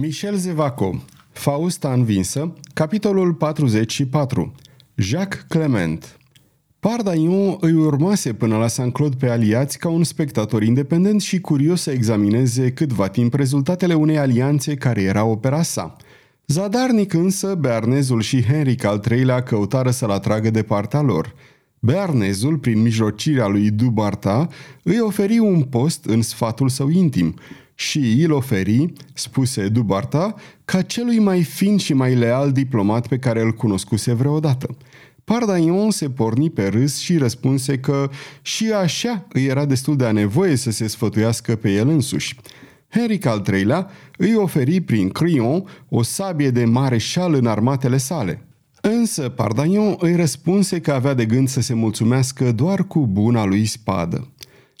Michel Zevaco Fausta învinsă Capitolul 44 Jacques Clement Pardaion îi urmase până la Saint-Claude pe aliați ca un spectator independent și curios să examineze câtva timp rezultatele unei alianțe care era opera sa. Zadarnic însă, Bearnezul și Henric al III-lea căutară să-l atragă de partea lor. Bearnezul, prin mijlocirea lui Dubarta, îi oferi un post în sfatul său intim – și îl oferi, spuse Dubarta, ca celui mai fin și mai leal diplomat pe care îl cunoscuse vreodată. Pardaion se porni pe râs și răspunse că și așa îi era destul de a nevoie să se sfătuiască pe el însuși. Henric al III-lea îi oferi prin Crion o sabie de mareșal în armatele sale. Însă Pardaion îi răspunse că avea de gând să se mulțumească doar cu buna lui spadă.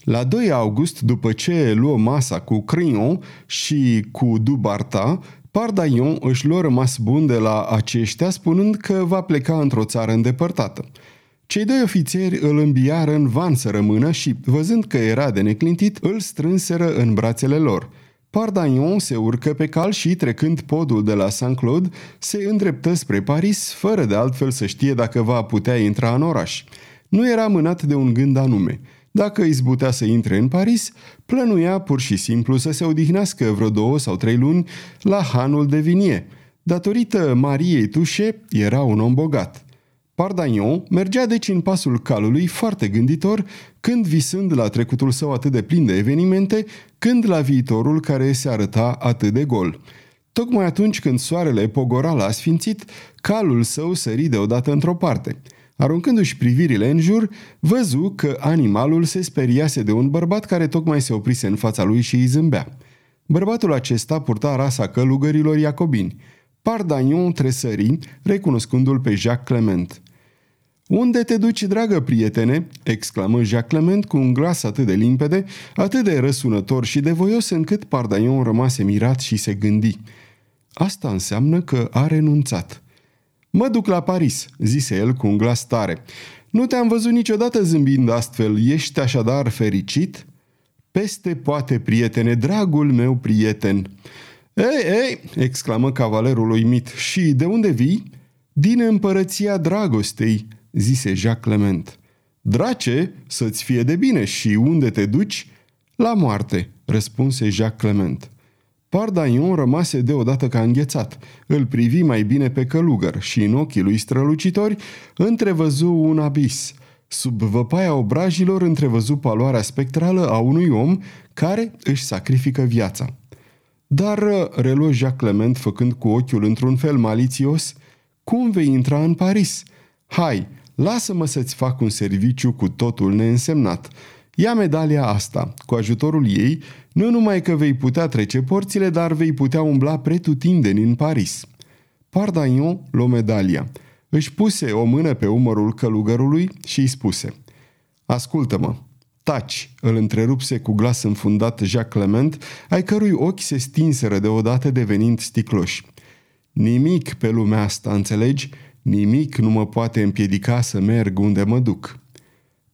La 2 august, după ce luă masa cu Crion și cu Dubarta, Pardaion își luă rămas bun de la aceștia spunând că va pleca într-o țară îndepărtată. Cei doi ofițeri îl îmbiară în van să rămână și, văzând că era de neclintit, îl strânseră în brațele lor. Pardaion se urcă pe cal și, trecând podul de la Saint-Claude, se îndreptă spre Paris, fără de altfel să știe dacă va putea intra în oraș. Nu era mânat de un gând anume – dacă izbutea să intre în Paris, plănuia pur și simplu să se odihnească vreo două sau trei luni la hanul de vinie. Datorită Mariei Tușe, era un om bogat. Pardagnon mergea deci în pasul calului foarte gânditor, când visând la trecutul său atât de plin de evenimente, când la viitorul care se arăta atât de gol. Tocmai atunci când soarele pogora la asfințit, calul său sări deodată într-o parte – Aruncându-și privirile în jur, văzu că animalul se speriase de un bărbat care tocmai se oprise în fața lui și îi zâmbea. Bărbatul acesta purta rasa călugărilor iacobini. Pardagnon tresări, recunoscându-l pe Jacques Clement. Unde te duci, dragă prietene?" exclamă Jacques Clement cu un glas atât de limpede, atât de răsunător și de voios încât Pardagnon rămase mirat și se gândi. Asta înseamnă că a renunțat. Mă duc la Paris, zise el cu un glas tare. Nu te-am văzut niciodată zâmbind astfel, ești așadar fericit? Peste poate, prietene, dragul meu prieten. Ei, ei, exclamă cavalerul uimit, și de unde vii? Din împărăția dragostei, zise Jacques Clement. Drace, să-ți fie de bine și unde te duci? La moarte, răspunse Jacques Clement. Pardaion rămase deodată ca înghețat. Îl privi mai bine pe călugăr și în ochii lui strălucitori întrevăzu un abis. Sub văpaia obrajilor întrevăzu paloarea spectrală a unui om care își sacrifică viața. Dar, reluă Jacques Clement făcând cu ochiul într-un fel malițios, cum vei intra în Paris? Hai, lasă-mă să-ți fac un serviciu cu totul neînsemnat. Ia medalia asta. Cu ajutorul ei, nu numai că vei putea trece porțile, dar vei putea umbla pretutindeni în Paris. Pardagnon luă medalia. Își puse o mână pe umărul călugărului și îi spuse Ascultă-mă, taci, îl întrerupse cu glas înfundat Jacques Clement, ai cărui ochi se stinseră deodată devenind sticloși. Nimic pe lumea asta, înțelegi? Nimic nu mă poate împiedica să merg unde mă duc.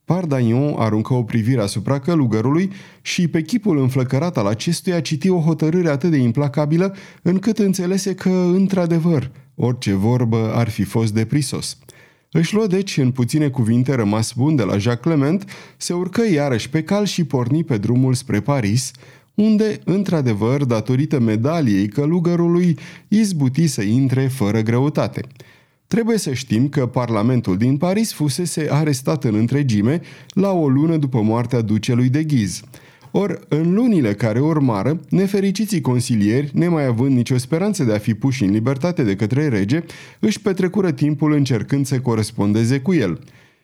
Pardagnon aruncă o privire asupra călugărului și pe chipul înflăcărat al acestuia citi o hotărâre atât de implacabilă încât înțelese că, într-adevăr, orice vorbă ar fi fost de prisos. Își luă deci în puține cuvinte rămas bun de la Jacques Clement, se urcă iarăși pe cal și porni pe drumul spre Paris, unde, într-adevăr, datorită medaliei călugărului, izbuti să intre fără greutate – Trebuie să știm că Parlamentul din Paris fusese arestat în întregime la o lună după moartea ducelui de Ghiz. Or, în lunile care urmară, nefericiții consilieri, nemai având nicio speranță de a fi puși în libertate de către rege, își petrecură timpul încercând să corespondeze cu el.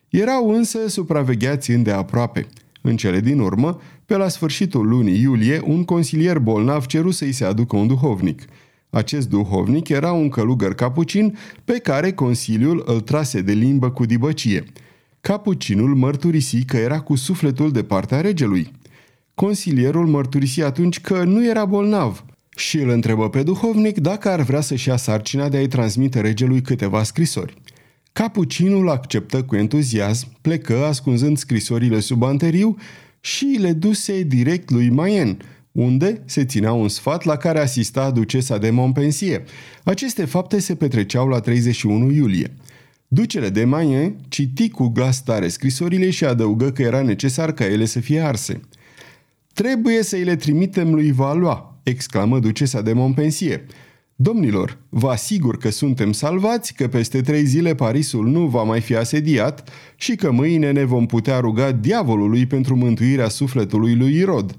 Erau însă supravegheați îndeaproape. În cele din urmă, pe la sfârșitul lunii iulie, un consilier bolnav ceru să-i se aducă un duhovnic – acest duhovnic era un călugăr capucin pe care Consiliul îl trase de limbă cu dibăcie. Capucinul mărturisi că era cu sufletul de partea regelui. Consilierul mărturisi atunci că nu era bolnav și îl întrebă pe duhovnic dacă ar vrea să-și ia sarcina de a-i transmite regelui câteva scrisori. Capucinul acceptă cu entuziasm, plecă ascunzând scrisorile sub anteriu și le duse direct lui Mayen, unde se ținea un sfat la care asista ducesa de Montpensier. Aceste fapte se petreceau la 31 iulie. Ducele de Mayen citi cu glas tare scrisorile și adăugă că era necesar ca ele să fie arse. Trebuie să îi le trimitem lui Valois, exclamă ducesa de Montpensier. Domnilor, vă asigur că suntem salvați, că peste trei zile Parisul nu va mai fi asediat și că mâine ne vom putea ruga diavolului pentru mântuirea sufletului lui Irod.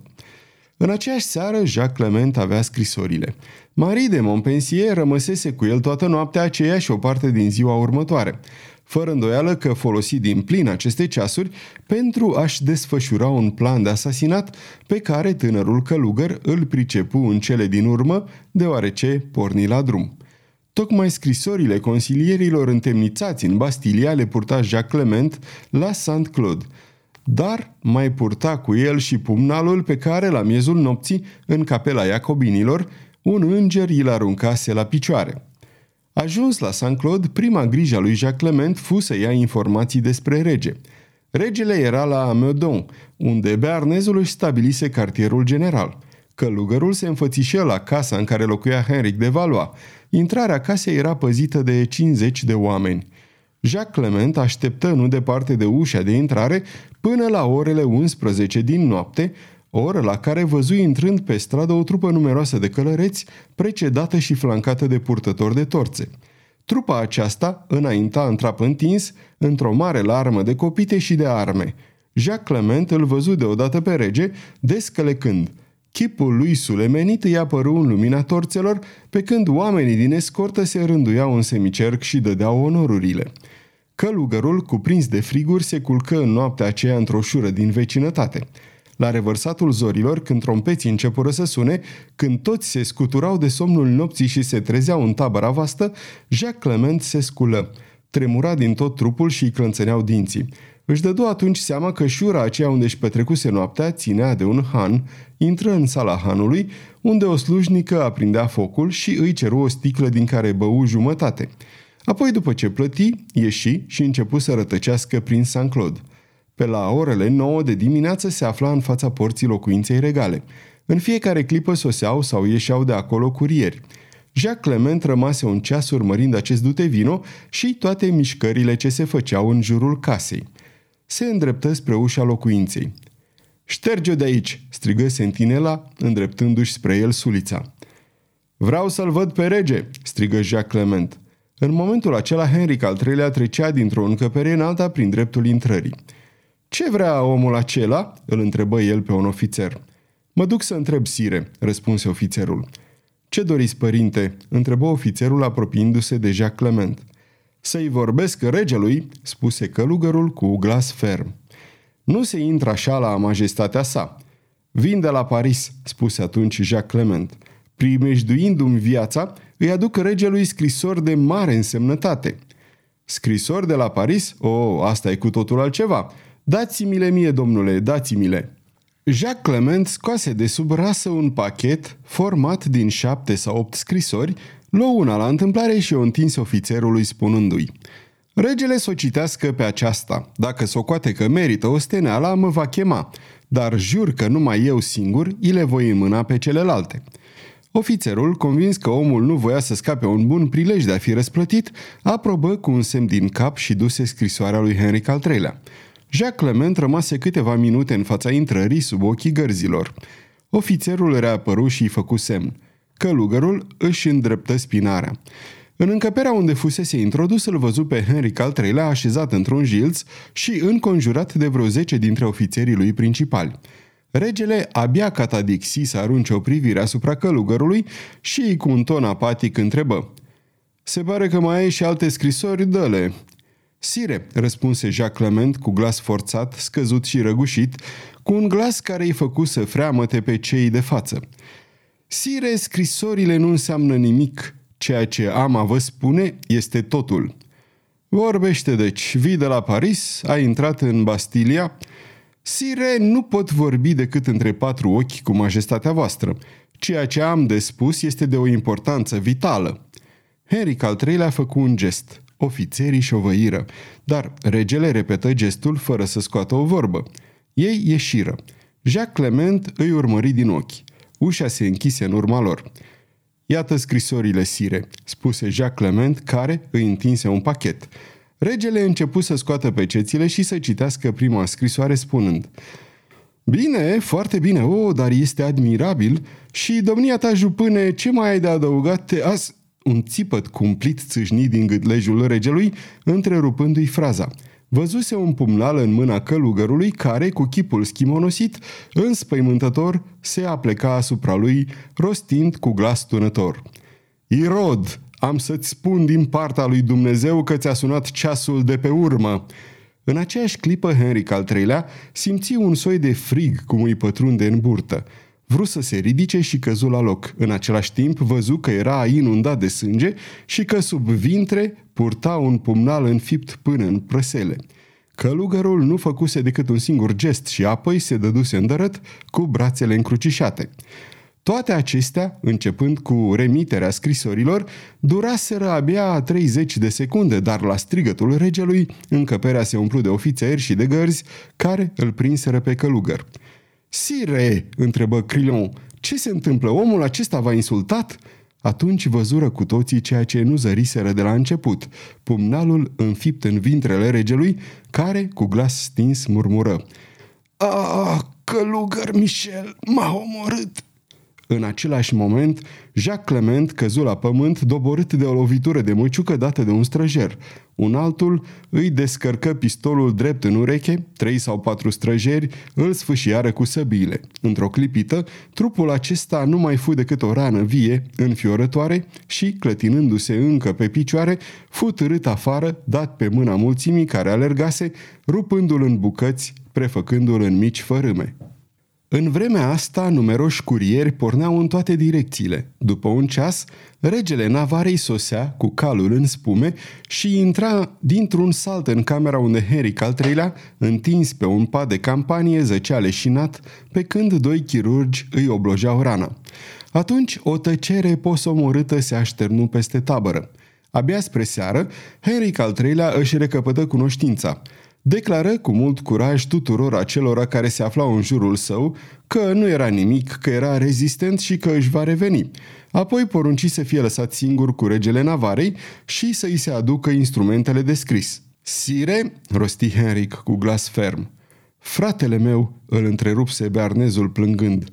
În aceeași seară, Jacques Clement avea scrisorile. Marie de Montpensier rămăsese cu el toată noaptea aceea și o parte din ziua următoare fără îndoială că folosi din plin aceste ceasuri pentru a-și desfășura un plan de asasinat pe care tânărul călugăr îl pricepu în cele din urmă, deoarece porni la drum. Tocmai scrisorile consilierilor întemnițați în Bastilia le purta Jacques Clement la Saint-Claude, dar mai purta cu el și pumnalul pe care, la miezul nopții, în capela Iacobinilor, un înger îl aruncase la picioare. Ajuns la Saint-Claude, prima grijă a lui Jacques Clement fu să ia informații despre rege. Regele era la Meudon, unde bearnezul își stabilise cartierul general. Călugărul se înfățișă la casa în care locuia Henric de Valois. Intrarea casei era păzită de 50 de oameni. Jacques Clement așteptă nu departe de ușa de intrare până la orele 11 din noapte, oră la care văzui intrând pe stradă o trupă numeroasă de călăreți, precedată și flancată de purtători de torțe. Trupa aceasta înainta în trap întins, într-o mare larmă de copite și de arme. Jacques Clement îl văzu deodată pe rege, descălecând. Chipul lui sulemenit îi apăru în lumina torțelor, pe când oamenii din escortă se rânduiau în semicerc și dădeau onorurile. Călugărul, cuprins de friguri, se culcă în noaptea aceea într-o șură din vecinătate. La revărsatul zorilor, când trompeții începură să sune, când toți se scuturau de somnul nopții și se trezeau în tabăra vastă, Jacques Clement se sculă. Tremura din tot trupul și îi clănțăneau dinții. Își dădu atunci seama că șura aceea unde își petrecuse noaptea ținea de un han, intră în sala hanului, unde o slujnică aprindea focul și îi ceru o sticlă din care bău jumătate. Apoi, după ce plăti, ieși și începu să rătăcească prin Saint-Claude. Pe la orele 9 de dimineață se afla în fața porții locuinței regale. În fiecare clipă soseau sau ieșeau de acolo curieri. Jacques Clement rămase un ceas urmărind acest dute vino și toate mișcările ce se făceau în jurul casei. Se îndreptă spre ușa locuinței. Șterge-o de aici!" strigă sentinela, îndreptându-și spre el sulița. Vreau să-l văd pe rege!" strigă Jacques Clement. În momentul acela, Henric al III-lea trecea dintr-o încăpere în alta prin dreptul intrării. Ce vrea omul acela?" îl întrebă el pe un ofițer. Mă duc să întreb sire," răspunse ofițerul. Ce doriți, părinte?" întrebă ofițerul apropiindu-se de Jacques Clement. Să-i vorbesc regelui," spuse călugărul cu glas ferm. Nu se intră așa la majestatea sa. Vin de la Paris," spuse atunci Jacques Clement. Primejduindu-mi viața, îi aduc regelui scrisori de mare însemnătate. Scrisori de la Paris? O, oh, asta e cu totul altceva. Dați-mi-le mie, domnule, dați-mi-le. Jacques Clement scoase de sub rasă un pachet format din șapte sau opt scrisori, luă una la întâmplare și o întinse ofițerului spunându-i Regele să o citească pe aceasta. Dacă socoate că merită o steneala, mă va chema, dar jur că numai eu singur îi le voi înmâna pe celelalte. Ofițerul, convins că omul nu voia să scape un bun prilej de a fi răsplătit, aprobă cu un semn din cap și duse scrisoarea lui Henric al III-lea. Jacques Clement rămase câteva minute în fața intrării sub ochii gărzilor. Ofițerul reapăru și îi făcu semn. Călugărul își îndreptă spinarea. În încăperea unde fusese introdus, îl văzu pe Henric al III-lea așezat într-un jilț și înconjurat de vreo zece dintre ofițerii lui principali. Regele abia catadixi să arunce o privire asupra călugărului și cu un ton apatic întrebă. Se pare că mai ai și alte scrisori, dă-le. Sire, răspunse Jacques Clement cu glas forțat, scăzut și răgușit, cu un glas care îi făcu să freamăte pe cei de față. Sire, scrisorile nu înseamnă nimic. Ceea ce am a vă spune este totul. Vorbește deci, vii de la Paris, ai intrat în Bastilia. Sire, nu pot vorbi decât între patru ochi cu majestatea voastră. Ceea ce am de spus este de o importanță vitală. Henric al III-lea făcut un gest. Ofițerii șovăiră, dar regele repetă gestul fără să scoată o vorbă. Ei ieșiră. Jacques Clement îi urmări din ochi. Ușa se închise în urma lor. Iată scrisorile, sire, spuse Jacques Clement, care îi întinse un pachet. Regele începu să scoată pecețile și să citească prima scrisoare spunând Bine, foarte bine, o, dar este admirabil și domnia ta, jupâne, ce mai ai de adăugat te as... Un țipăt cumplit țâșni din gâtlejul regelui, întrerupându-i fraza. Văzuse un pumnal în mâna călugărului care, cu chipul schimonosit, înspăimântător, se apleca asupra lui, rostind cu glas tunător. Irod, am să-ți spun din partea lui Dumnezeu că ți-a sunat ceasul de pe urmă. În aceeași clipă, Henric al III-lea simți un soi de frig cum îi pătrunde în burtă. Vrut să se ridice și căzu la loc. În același timp văzu că era inundat de sânge și că sub vintre purta un pumnal înfipt până în prăsele. Călugărul nu făcuse decât un singur gest și apoi se dăduse îndărăt cu brațele încrucișate. Toate acestea, începând cu remiterea scrisorilor, duraseră abia 30 de secunde, dar la strigătul regelui, încăperea se umplu de ofițeri și de gărzi care îl prinseră pe călugăr. Sire, întrebă Crillon, ce se întâmplă? Omul acesta v-a insultat?" Atunci văzură cu toții ceea ce nu zăriseră de la început, pumnalul înfipt în vintrele regelui, care, cu glas stins, murmură. Ah, călugăr Michel, m-a omorât!" În același moment, Jacques Clement căzu la pământ, doborât de o lovitură de măciucă dată de un străjer. Un altul îi descărcă pistolul drept în ureche, trei sau patru străjeri îl sfâșiară cu săbiile. Într-o clipită, trupul acesta nu mai fu decât o rană vie, înfiorătoare și, clătinându-se încă pe picioare, fu târât afară, dat pe mâna mulțimii care alergase, rupându-l în bucăți, prefăcându-l în mici fărâme. În vremea asta, numeroși curieri porneau în toate direcțiile. După un ceas, regele Navarei sosea cu calul în spume și intra dintr-un salt în camera unde Henric al III-lea, întins pe un pat de campanie, zăcea leșinat, pe când doi chirurgi îi oblojeau rana. Atunci o tăcere posomorâtă se așternu peste tabără. Abia spre seară, Henric al III-lea își recăpătă cunoștința – declară cu mult curaj tuturor acelora care se aflau în jurul său că nu era nimic, că era rezistent și că își va reveni. Apoi porunci să fie lăsat singur cu regele Navarei și să îi se aducă instrumentele de scris. Sire, rosti Henric cu glas ferm. Fratele meu, îl întrerupse bearnezul plângând.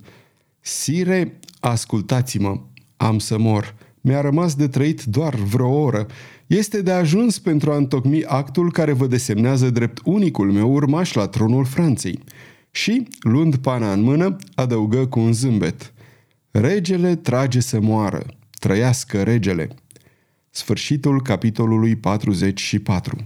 Sire, ascultați-mă, am să mor. Mi-a rămas de trăit doar vreo oră este de ajuns pentru a întocmi actul care vă desemnează drept unicul meu urmaș la tronul Franței. Și, luând pana în mână, adăugă cu un zâmbet. Regele trage să moară. Trăiască regele. Sfârșitul capitolului 44